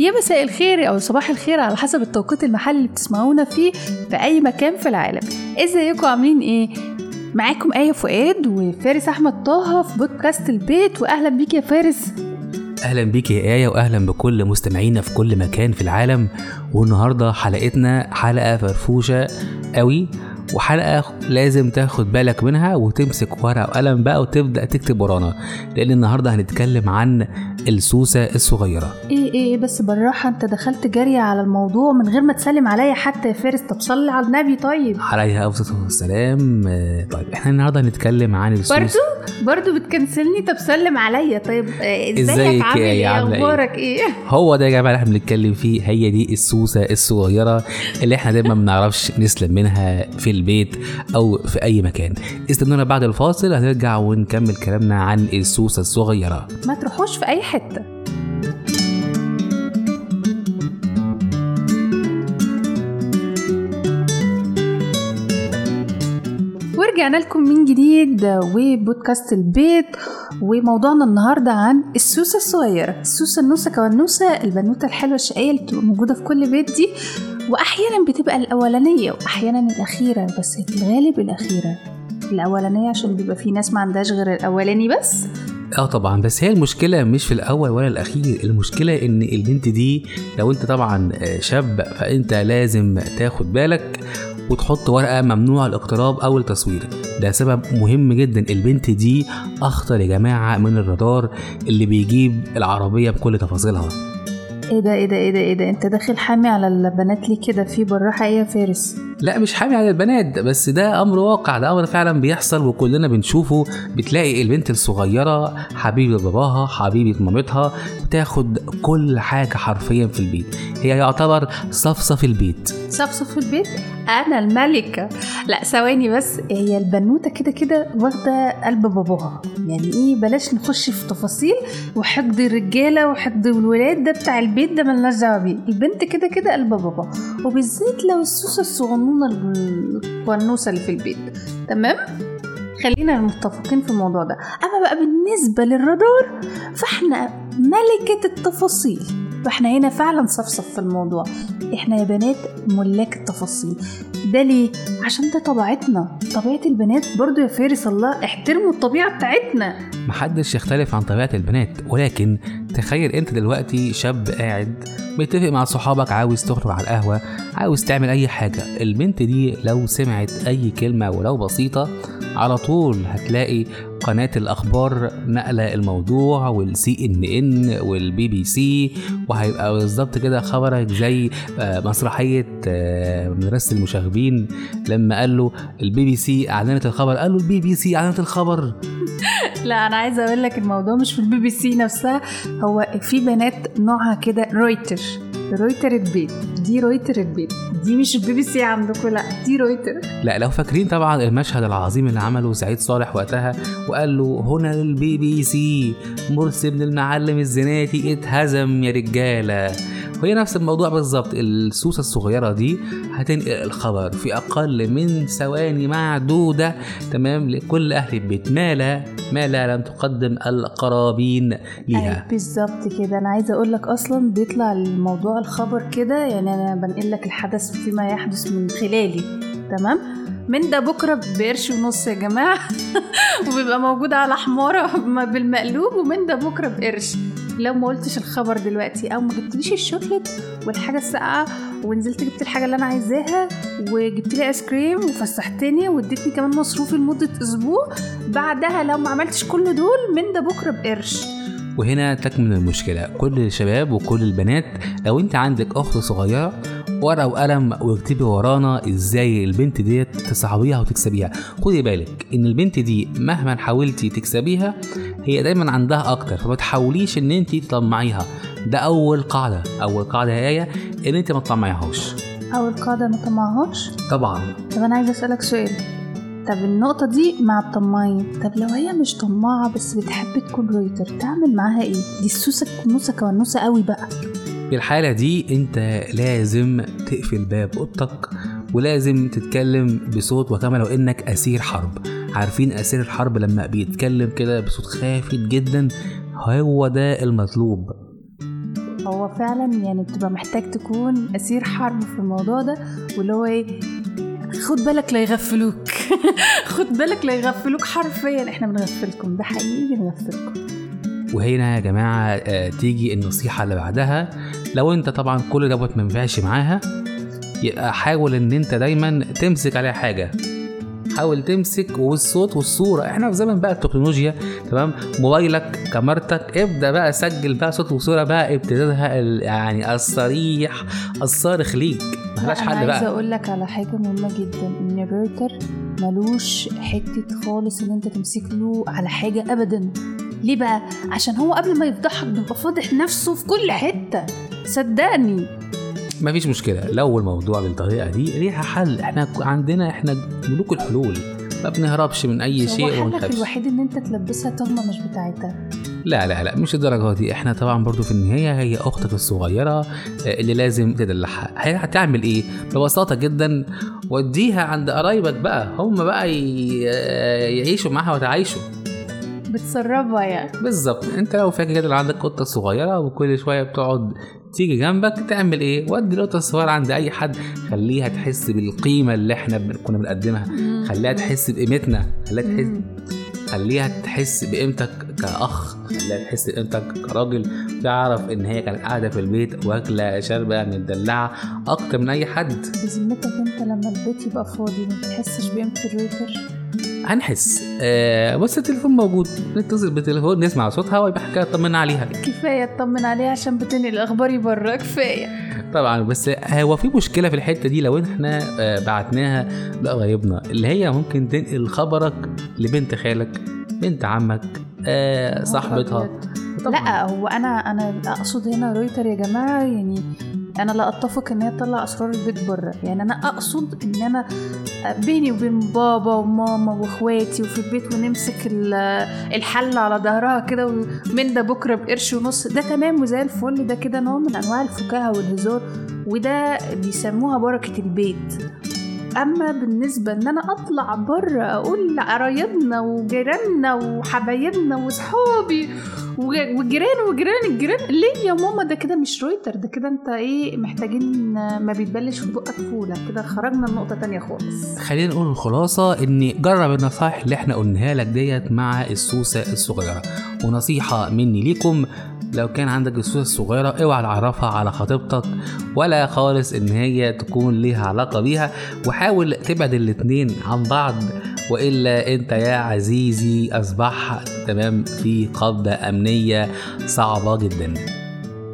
يا مساء الخير أو صباح الخير على حسب التوقيت المحلي اللي بتسمعونا فيه في أي مكان في العالم. إزيكم؟ عاملين إيه؟ معاكم آية فؤاد وفارس أحمد طه في بودكاست البيت وأهلا بيك يا فارس. أهلا بيك يا آية واهلا بكل مستمعينا في كل مكان في العالم. والنهاردة حلقتنا حلقة فرفوشة قوي. وحلقة لازم تاخد بالك منها وتمسك ورقة وقلم بقى وتبدأ تكتب ورانا لأن النهارده هنتكلم عن السوسة الصغيرة. إيه إيه بس بالراحة أنت دخلت جري على الموضوع من غير ما تسلم عليا حتى يا فارس. طب صلي على النبي طيب. عليها أفضل والسلام آه، طيب إحنا النهارده هنتكلم عن السوسة. برضو؟ برضو بتكنسلني؟ طب سلم عليا. طيب إزيك؟ عامل آية؟ إيه إيه؟ أخبارك إيه؟ هو ده يا جماعة اللي إحنا بنتكلم فيه. هي دي السوسة الصغيرة اللي إحنا دايما ما بنعرفش نسلم منها في البيت أو في أي مكان. استنونا بعد الفاصل هنرجع ونكمل كلامنا عن السوسة الصغيرة. ما تروحوش في أي حتة. ورجعنا لكم من جديد وبودكاست البيت وموضوعنا النهارده عن السوسة الصغيرة. السوسة النوسة والنوسه البنوتة الحلوة الشقية اللي بتبقى موجودة في كل بيت دي. وأحيانا بتبقى الأولانية وأحيانا الأخيرة بس في الغالب الأخيرة. الأولانية عشان بيبقى في ناس ما عندهاش غير الأولاني بس. آه طبعا بس هي المشكلة مش في الأول ولا الأخير. المشكلة إن البنت دي لو أنت طبعا آه، شاب فأنت لازم تاخد بالك وتحط ورقة ممنوع الاقتراب أو التصوير ده سبب مهم جدا. البنت دي أخطر يا جماعة من الرادار اللي بيجيب العربية بكل تفاصيلها. إيه ده إيه ده إيه ده إيه ده؟ أنت داخل حامي على البنات ليه كده؟ في بالراحة إيه يا فارس. لا مش حامي على البنات بس ده أمر واقع ده أمر فعلا بيحصل وكلنا بنشوفه. بتلاقي البنت الصغيرة حبيبة باباها حبيبة مامتها بتاخد كل حاجة حرفيا في البيت. هي يعتبر صفصف البيت. صفصف البيت؟ أنا الملكة. لا ثواني بس. هي البنوتة كده كده واخدة قلب باباها. يعني إيه؟ بلاش نخش في تفاصيل. وحقد الرجالة وحقد الولاد ده بتاع البيت ده ملناش دعوة بيه. البنت كده كده قلب باباها. وبالذات لو السوسه الصغنونة القنوسه اللي في البيت. تمام؟ خلينا متفقين في الموضوع ده. أما بقى بالنسبة للرادار فإحنا ملكة التفاصيل. فاحنا هنا فعلا صفصف في الموضوع. إحنا يا بنات ملاك التفاصيل. ده ليه؟ عشان ده طبيعتنا. طبيعة البنات برضو يا فارس الله احترموا الطبيعة بتاعتنا. محدش يختلف عن طبيعة البنات ولكن تخيل انت دلوقتي شاب قاعد متفق مع صحابك عاوز تخرج على القهوة عاوز تعمل أي حاجة البنت دي لو سمعت أي كلمة ولو بسيطة على طول هتلاقي قناة الأخبار نقلة الموضوع والسي ان ان والبي بي سي وهيبقى بالظبط كده خبرك زي آه، مسرحية آه، مدرسة المشاغبين. لما قال له البي بي سي أعلنت الخبر قال له البي بي سي أعلنت الخبر. لا أنا عايزة أقول لك الموضوع مش في البي بي سي نفسها هو في بنات نوعها كده رويتر رويتر البيت دي رويتر البيت دي مش البي بي سي عندكم لا دي رويتر. لا لو فاكرين طبعا المشهد العظيم اللي عمله سعيد صالح وقتها وقال له هنا البي بي سي مرسي بن المعلم الزناتي اتهزم يا رجالة. وهي نفس الموضوع بالظبط السوسة الصغيرة دي هتنقل الخبر في أقل من ثواني معدودة تمام لكل أهل البيت. ما لا ما لا لم تقدم القرابين ليها. بالظبط كده. أنا عايزة أقول لك أصلا بيطلع الموضوع الخبر كده يعني أنا بنقل لك الحدث فيما يحدث من خلالي تمام؟ من ده بكرة بقرش ونص يا جماعة. وبيبقى موجود على حمارة بالمقلوب ومن ده بكرة بقرش. لو ما قلتش الخبر دلوقتي أو ما جبتليش الشوكليت والحاجة الساقعة ونزلت جبت الحاجة اللي أنا عايزاها وجبت لي ايس كريم وفسحتني واديتني كمان مصروفي لمدة أسبوع بعدها لو ما عملتش كل دول من ده بكرة بقرش. وهنا تكمن المشكلة. كل الشباب وكل البنات لو انت عندك أخت صغيرة ورقة وقلم واكتبي ورانا إزاي البنت ديت تصاحبيها وتكسبيها. خدي بالك إن البنت دي مهما حاولتي تكسبيها هي دايما عندها أكتر فما تحاوليش إن انت تطمعيها. ده أول قاعدة. أول قاعدة هي إن انت ما تطمعيهاش أول قاعدة ما طمعهاش طبعا. طب أنا عايزة أسألك سؤال. طب النقطة دي مع الطماعين طب لو هي مش طماعة بس بتحب تكون رويتر تعمل معاها إيه؟ دي السوسة كنوسة كونوسة قوي بقى. في الحالة دي أنت لازم تقفل باب أوضتك ولازم تتكلم بصوت وكما لو انك أسير حرب. عارفين أسير الحرب لما بيتكلم كده بصوت خافت جدا؟ هو ده المطلوب. هو فعلا يعني بتبقى محتاج تكون أسير حرب في الموضوع ده واللي هو إيه خد بالك لا يغفلوك. خد بالك لا يغفلوك حرفيا. إحنا بنغفلكم ده حقيقي بنغفلكم. وهنا يا جماعة آه، تيجي النصيحة اللي بعدها. لو أنت طبعا كل دوت ما معاها يبقى حاول إن أنت دايما تمسك عليها حاجة. حاول تمسك والصوت والصورة. إحنا في زمن بقى التكنولوجيا تمام؟ موبايلك كاميرتك ابدأ بقى سجل بقى صوت وصورة بقى ابتدائها يعني الصريح الصارخ ليك. ملهاش حل عايزه بقى. أقول لك على حاجة مهمة جدا إن الرويتر ملوش حتة خالص إن أنت تمسك له على حاجة ابدا. ليه بقى؟ عشان هو قبل ما يفضحك بيبقى فاضح نفسه في كل حتة. صدقني. مفيش مشكلة. لو الموضوع بالطريقة دي ليها حل. إحنا عندنا إحنا ملوك الحلول. ما بنهربش من أي شيء وما حلك الوحيد إن أنت تلبسها تهمه مش بتاعتها. لا لا لا مش الدرجة دي. إحنا طبعا برضو في النهاية هي أختك الصغيرة آه، اللي لازم تدلعها. هي هتعمل إيه؟ ببساطة جدا وديها عند قرايبك بقى. هم بقى آه، يعيشوا معاها وتعايشوا بتسربها يعني. بالظبط. انت لو فاكر كده عندك قطة صغيرة وكل شوية بتقعد تيجي جنبك تعمل إيه؟ ودي القطة الصغيرة عند أي حد. خليها تحس بالقيمة اللي إحنا كنا بنقدمها. خليها تحس بقيمتنا. خليها تحس. خليها تحس بقيمتك كأخ. خليها تحس بقيمتك كراجل. تعرف إن هي كانت قاعدة في البيت واكلة شاربة متدلعة أكتر من أي حد. بذمتك أنت لما البيت يبقى فاضي ما بتحسش بقيمة الرويتر هنحس. آه بس التليفون موجود. نتصل بالتليفون نسمع صوتها ويبقى حكاية طمنا عليها. كفاية اطمن عليها عشان بتنقل اخباري بره كفاية. طبعا بس هو في مشكلة في الحتة دي لو إحنا آه بعتناها لقرايبنا اللي هي ممكن تنقل خبرك لبنت خالك بنت عمك آه صاحبتها. لا هو أنا أنا أقصد هنا رويتر يا جماعة يعني أنا لا أتفق إن هي تطلع أسرار البيت بره. يعني أنا أقصد إن أنا بيني وبين بابا وماما واخواتي وفي البيت ونمسك ال- الحل على ظهرها كده ومن ده بكرة بقرش ونص. ده تمام وزي الفل. ده كده نوع من أنواع الفكاهة والهزار وده بيسموها بركة البيت. أما بالنسبة إن أنا أطلع بره أقول لقرايبنا وجيراننا وحبايبنا وصحابي وجيران وجيران الجيران. ليه يا ماما؟ ده كده مش رويتر ده كده انت إيه محتاجين ما بيتبلش في بقك فولة. كده خرجنا لنقطة تانية خالص. خلينا نقول الخلاصة إن جرب النصائح اللي إحنا قلناها لك ديت مع السوسة الصغيرة. ونصيحة مني ليكم لو كان عندك السوسة الصغيرة اوعى تعرفها على خطيبتك ولا خالص إن هي تكون ليها علاقة بيها. وحاول تبعد الاتنين عن بعض. وإلا أنت يا عزيزي اصبح تمام في قبضة أمنية صعبة جدا.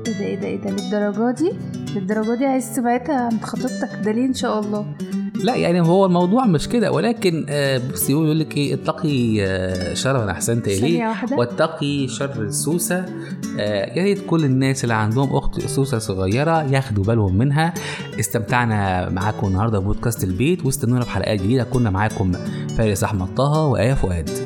إيه ده إيه ده إيه ده للدرجة دي؟ للدرجة دي عايز تبعتها عند خطيبتك؟ ده ليه إن شاء الله؟ لا يعني هو الموضوع مش كده ولكن آه، بص يقول يقول لك إيه اتقي آه، شر من احسنت اليه واتقي شر السوسه آه، يا ريت كل الناس اللي عندهم أخت سوسة صغيرة ياخدوا بالهم منها. استمتعنا معاكم النهارده ببودكاست البيت. واستنونا في حلقات جديدة كنا معاكم فارس أحمد طه وآية فؤاد.